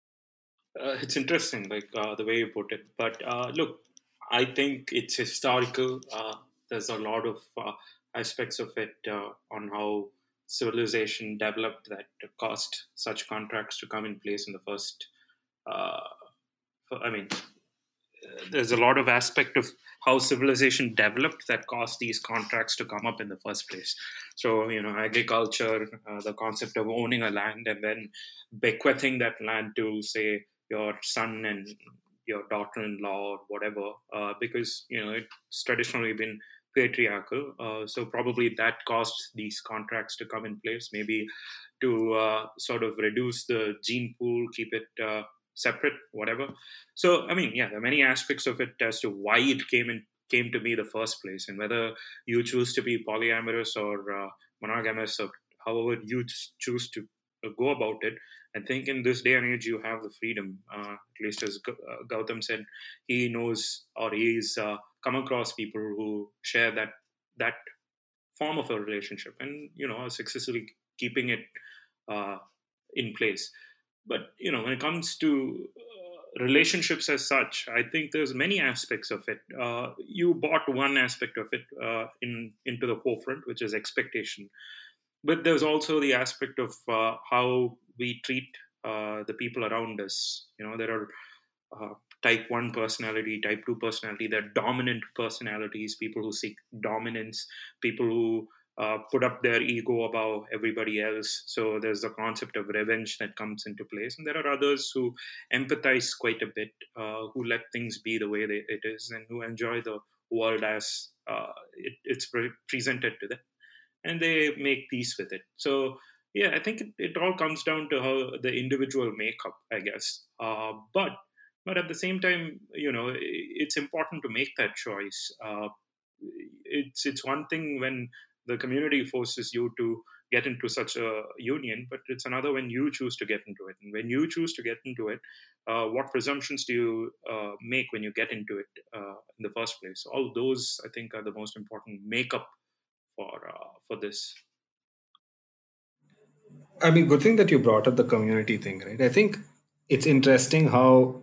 Uh, it's interesting like uh, the way you put it. But uh, look i think it's historical. Uh, there's a lot of uh, aspects of it uh, on how civilization developed that caused such contracts to come in place in the first. I mean, there's a lot of aspect of how civilization developed that caused these contracts to come up in the first place. So, you know, agriculture, uh, the concept of owning a land and then bequeathing that land to, say, your son and your daughter-in-law or whatever, uh, because you know it's traditionally been patriarchal. Uh, so probably that caused these contracts to come in place, maybe to uh, sort of reduce the gene pool, keep it uh, separate, whatever. So I mean, yeah, there are many aspects of it as to why it came in came to be the first place, and whether you choose to be polyamorous or uh, monogamous or however you choose to uh, go about it. I think in this day and age, you have the freedom. Uh, at least as Gautam said, he knows or he's come across people who share that that form of a relationship and you know successfully keeping it uh, in place but you know when it comes to uh, relationships as such i think there's many aspects of it. Uh, you brought one aspect of it uh, in into the forefront which is expectation. But there's also the aspect of uh, how we treat uh, the people around us. You know there are type 1 personality, type 2 personality, they're dominant personalities, people who seek dominance, people who uh, put up their ego above everybody else. So there's the concept of revenge that comes into place. And there are others who empathize quite a bit, uh, who let things be the way they, it is, and who enjoy the world as uh, it, it's pre- presented to them. And they make peace with it. So, yeah, I think it, it all comes down to how the individual makeup, I guess. Uh, but but at the same time you know it's important to make that choice uh, it's it's one thing when the community forces you to get into such a union but it's another when you choose to get into it. And when you choose to get into it uh, what presumptions do you uh, make when you get into it uh, in the first place? All those i think are the most important makeup for uh, for this. I mean good thing that you brought up the community thing right? I think it's interesting how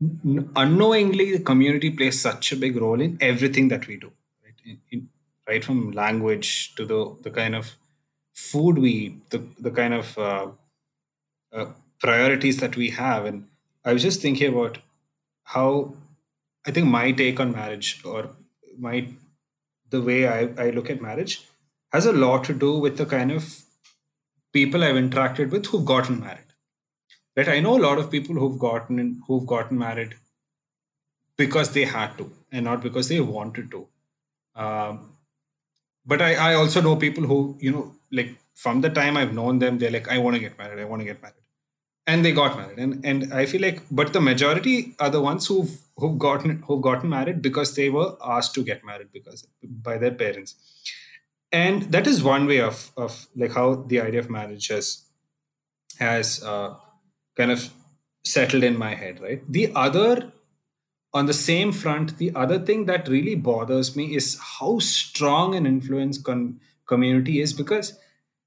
unknowingly the community plays such a big role in everything that we do right, in, in, right from language to the the kind of food we eat the, the kind of uh, uh, priorities that we have. And i was just thinking about how i think my take on marriage or my the way I, I look at marriage has a lot to do with the kind of people i've interacted with who've gotten married. Right i know a lot of people who've gotten who've gotten married because they had to and not because they wanted to. Um, but I, I also know people who you know like from the time i've known them they're like i want to get married i want to get married. And they got married. And and i feel like but the majority are the ones who've who've gotten who've gotten married because they were asked to get married because by their parents. And that is one way of of like how the idea of marriage has has uh, kind of settled in my head, right? The other, on the same front, the other thing that really bothers me is how strong an influence con- community is because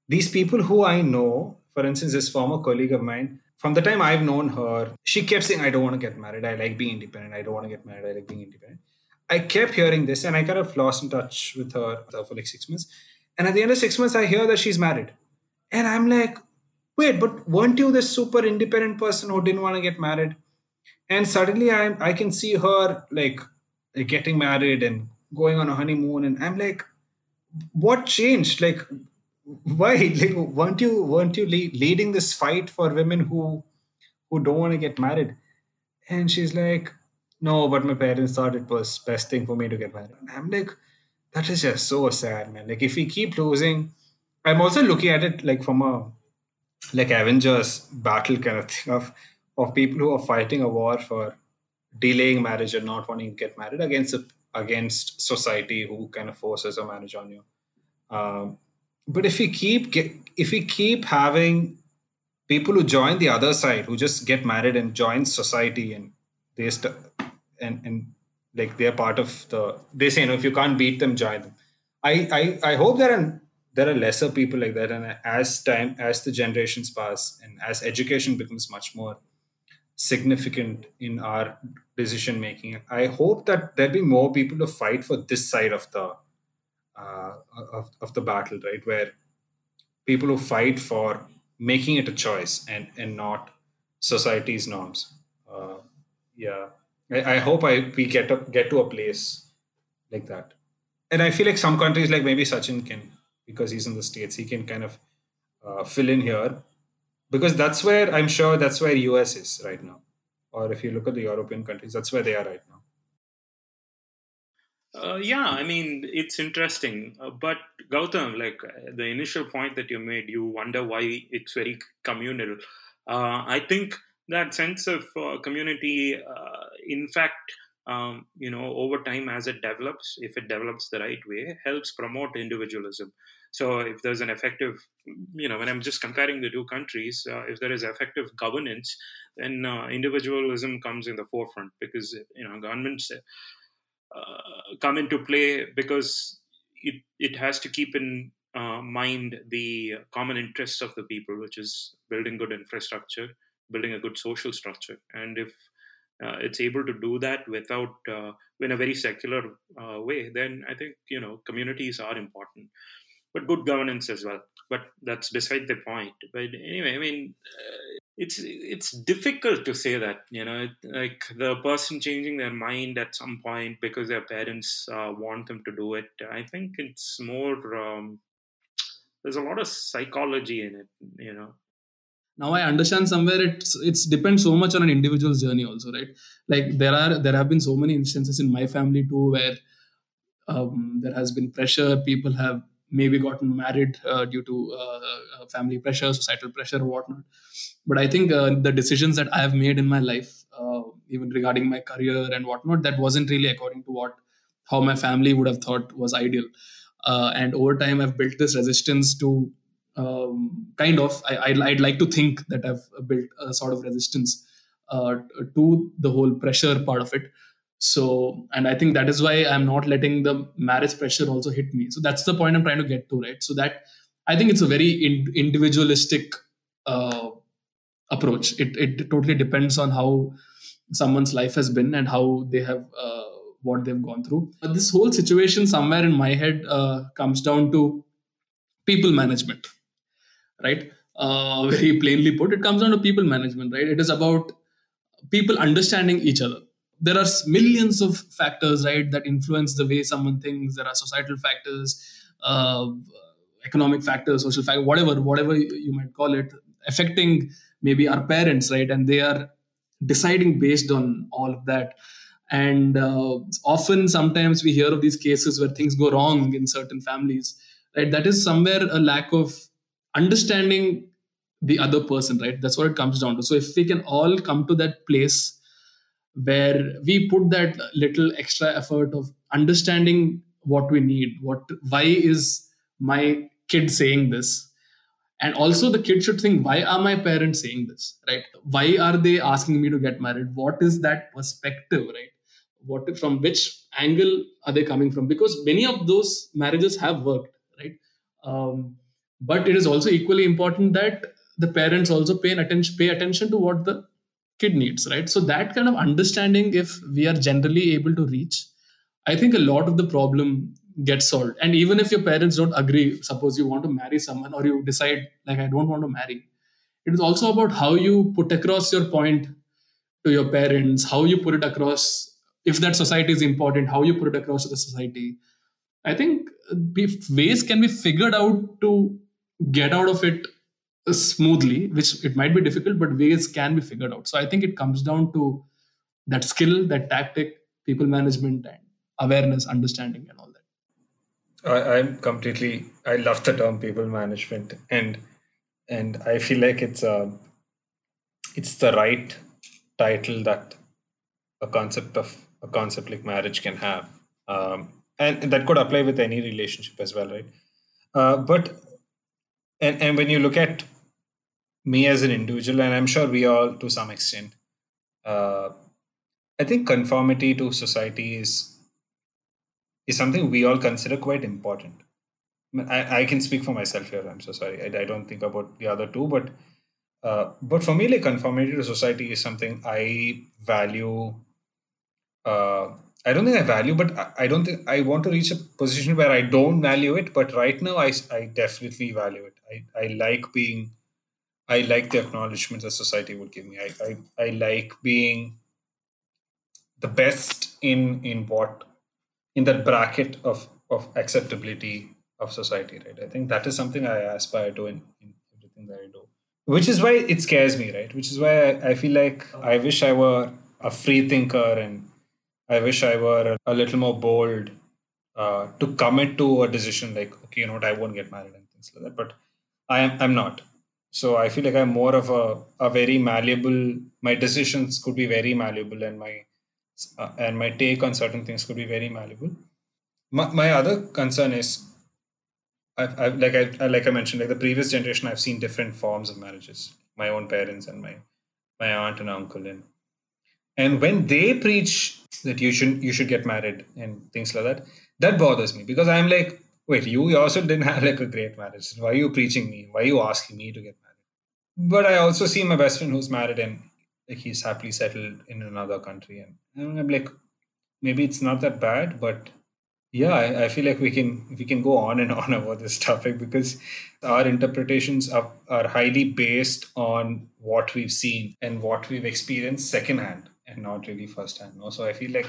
these people who I know, for instance, this former colleague of mine, from the time I've known her, she kept saying, I don't want to get married. I like being independent. I don't want to get married. I like being independent. I kept hearing this and I kind of lost in touch with her for like six months. And at the end of six months, I hear that she's married. And I'm like, wait, but weren't you this super independent person who didn't want to get married? And suddenly I I can see her like getting married and going on a honeymoon, and I'm like, what changed? Like, why? Like, weren't you weren't you leading this fight for women who who don't want to get married? And she's like, no, but my parents thought it was best thing for me to get married. And I'm like, that is just so sad, man. Like if we keep losing, I'm also looking at it like from a like Avengers battle kind of thing of of people who are fighting a war for delaying marriage and not wanting to get married against against society who kind of forces a marriage on you. Um, but if we keep get, if we keep having people who join the other side who just get married and join society and they st- and and like they're part of the they say you know if you can't beat them join them i i, I hope there are there are lesser people like that and as time as the generations pass and as education becomes much more significant in our decision making. I hope that there'll be more people to fight for this side of the uh, of, of the battle right? Where people who fight for making it a choice and and not society's norms. Uh, yeah. I, I hope I we get up get to a place like that. And i feel like some countries like maybe sachin can because he's in the states he can kind of uh, fill in here because that's where i'm sure that's where us is right now or if you look at the european countries that's where they are right now uh, yeah, I mean, it's interesting. Uh, but Gautam, like uh, the initial point that you made, you wonder why it's very communal. Uh, I think that sense of uh, community, uh, in fact, um, you know, over time as it develops, if it develops the right way, helps promote individualism. So if there's an effective, you know, when I'm just comparing the two countries, uh, if there is effective governance, then uh, individualism comes in the forefront because you know governments uh, come into play because it it has to keep in uh, mind the common interests of the people, which is building good infrastructure, building a good social structure, and if uh, it's able to do that without uh, in a very secular uh, way, then I think you know communities are important, but good governance as well. But that's beside the point. But anyway, I mean, uh, it's it's difficult to say that you know like the person changing their mind at some point because their parents uh, want them to do it. I think it's more. Um, there's a lot of psychology in it, you know now i understand somewhere it's it's depends so much on an individual's journey also right like there are there have been so many instances in my family too where um, there has been pressure people have maybe gotten married uh, due to uh, uh family pressure societal pressure whatnot. But i think uh, the decisions that i have made in my life uh, even regarding my career and whatnot that wasn't really according to what how my family would have thought was ideal. Uh, and over time i've built this resistance to um, kind of I, would like to think that i've built a sort of resistance to the whole pressure part of it so and i think that is why i'm not letting the marriage pressure also hit me so that's the point i'm trying to get to right so that i think it's a very in, individualistic uh, approach it, it totally depends on how someone's life has been and how they have uh, what they've gone through but this whole situation somewhere in my head uh, comes down to people management right? Uh, very plainly put, it comes down to people management, right? It is about people understanding each other. There are millions of factors, right, that influence the way someone thinks. There are societal factors, uh, economic factors, social factors, whatever, whatever you might call it, affecting maybe our parents, right? And they are deciding based on all of that. And uh, often, sometimes we hear of these cases where things go wrong in certain families, right? That is somewhere a lack of understanding the other person right that's what it comes down to so if we can all come to that place where we put that little extra effort of understanding what we need what why is my kid saying this? And also the kid should think why are my parents saying this right? Why are they asking me to get married? What is that perspective right? What from which angle are they coming from? Because many of those marriages have worked right? Um, but it is also equally important that the parents also pay attention pay attention to what the kid needs right? So that kind of understanding if we are generally able to reach i think a lot of the problem gets solved. And even if your parents don't agree suppose you want to marry someone or you decide like i don't want to marry it is also about how you put across your point to your parents how you put it across if that society is important how you put it across to the society. I think uh, ways can be figured out to get out of it smoothly, which it might be difficult, but ways can be figured out. So I think it comes down to that skill, that tactic, people management, and awareness, understanding, and all that. I, I'm completely. I love the term people management, and and I feel like it's a it's the right title that a concept of a concept like marriage can have, um, and, and that could apply with any relationship as well, right? Uh, but and and when you look at me as an individual, and I'm sure we all to some extent, uh, I think conformity to society is is something we all consider quite important. I, I can speak for myself here. I'm so sorry. I, I don't think about the other two, but uh, but for me, like conformity to society is something I value. Uh, I don't think I value, but I, I don't think I want to reach a position where I don't value it. But right now, I, I definitely value it. I, I like being, I like the acknowledgement that society would give me. I, I, I like being the best in in what in that bracket of of acceptability of society right? I think that is something i aspire to in, in everything that i do. Which is why it scares me right? Which is why I, I feel like i wish i were a free thinker and i wish i were a, a little more bold uh, to commit to a decision like okay you know what? I won't get married and things like that. But i am i'm not so i feel like i'm more of a, a very malleable my decisions could be very malleable and my uh, and my take on certain things could be very malleable my, my other concern is I've, I've, like I like I mentioned, like the previous generation, I've seen different forms of marriages. My own parents and my my aunt and uncle, and and when they preach that you should you should get married and things like that, that bothers me because I'm like, wait, you yourself didn't have like a great marriage. Why are you preaching me? Why are you asking me to get? But I also see my best friend who's married and like he's happily settled in another country, and, and I'm like, maybe it's not that bad, but yeah, I, I feel like we can we can go on and on about this topic because our interpretations are, are highly based on what we've seen and what we've experienced secondhand and not really firsthand. So I feel like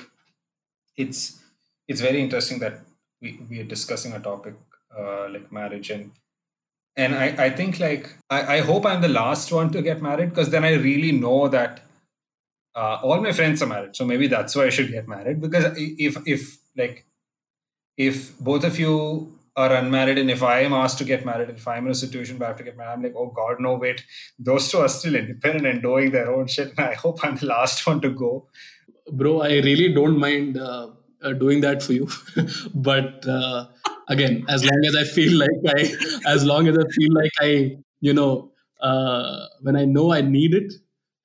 it's it's very interesting that we, we are discussing a topic uh, like marriage and and I, I think like I, I hope I'm the last one to get married because then I really know that uh, all my friends are married. So maybe that's why I should get married because if if like if both of you are unmarried and if I am asked to get married, if I'm in a situation where I have to get married, I'm like, oh God, no, wait. Those two are still independent and doing their own shit. And I hope I'm the last one to go. Bro, I really don't mind uh, uh, doing that for you. but uh, again, as long as I feel like I, as long as I feel like I, you know, uh, when I know I need it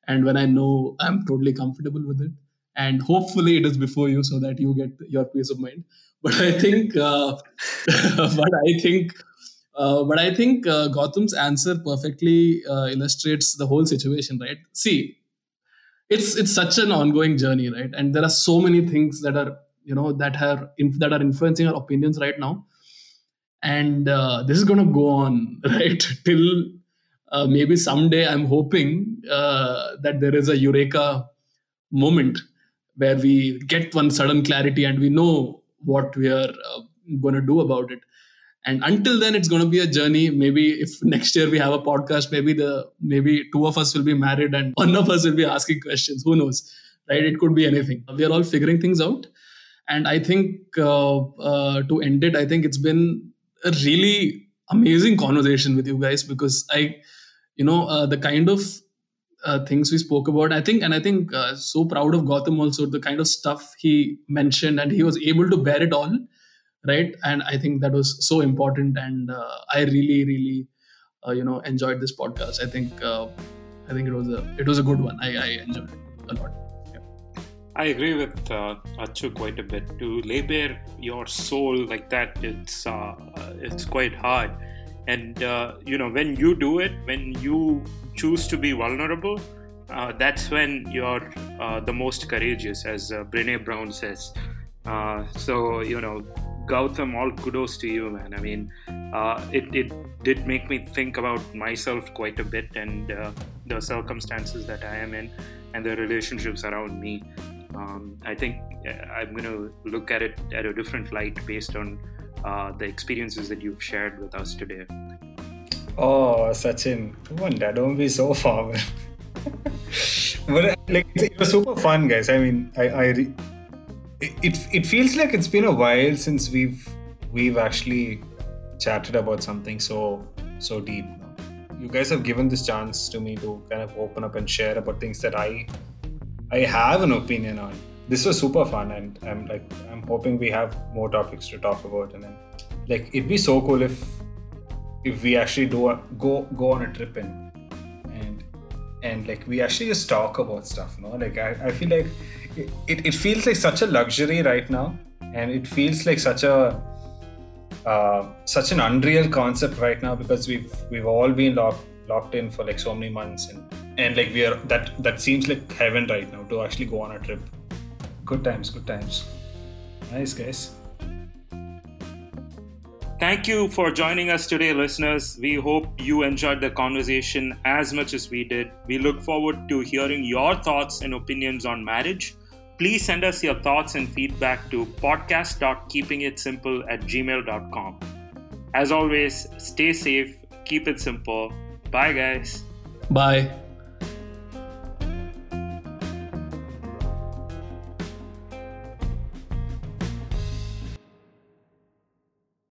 and when I know I'm totally comfortable with it, and hopefully it is before you so that you get your peace of mind but I think, uh, but I think, uh, but I think uh, Gautam's answer perfectly uh, illustrates the whole situation, right? See, it's it's such an ongoing journey, right? And there are so many things that are you know that are that are influencing our opinions right now, and uh, this is going to go on right till uh, maybe someday. I'm hoping that there is a eureka moment where we get one sudden clarity and we know what we are uh, going to do about it. And until then it's going to be a journey. Maybe if next year we have a podcast maybe the maybe two of us will be married and one of us will be asking questions. Who knows right? It could be anything. We are all figuring things out. And i think uh, uh, to end it i think it's been a really amazing conversation with you guys because i you know uh, the kind of uh, things we spoke about. I think, and I think, uh, so proud of Gautam also the kind of stuff he mentioned, and he was able to bear it all, right? And I think that was so important, and uh, I really, really, uh, you know, enjoyed this podcast. I think, uh, I think it was a it was a good one. I, I enjoyed it a lot. I agree with uh, Achu quite a bit. To lay bare your soul like that, it's uh, it's quite hard. And uh, you know, when you do it, when you choose to be vulnerable, uh, that's when you're uh, the most courageous, as uh, Brene Brown says. Uh, so, you know, Gautam, all kudos to you, man. I mean, uh, it, it did make me think about myself quite a bit and uh, the circumstances that I am in and the relationships around me. Um, I think uh, I'm going to look at it at a different light based on the experiences that you've shared with us today. Oh, Sachin, come on, Dad, don't be so formal. but like it was super fun, guys. I mean, I, I it, it it feels like it's been a while since we've we've actually chatted about something so so deep. You guys have given this chance to me to kind of open up and share about things that I I have an opinion on. This was super fun, and I'm like I'm hoping we have more topics to talk about, and then like it'd be so cool if if we actually do a, go go on a trip and and and like we actually just talk about stuff no like i, I feel like it, it feels like such a luxury right now and it feels like such a uh, such an unreal concept right now because we've we've all been locked locked in for like so many months and and like we are that that seems like heaven right now to actually go on a trip good times good times nice guys Thank you for joining us today, listeners. We hope you enjoyed the conversation as much as we did. We look forward to hearing your thoughts and opinions on marriage. Please send us your thoughts and feedback to podcast.keepingitsimple at gmail.com. As always, stay safe, keep it simple. Bye, guys. Bye.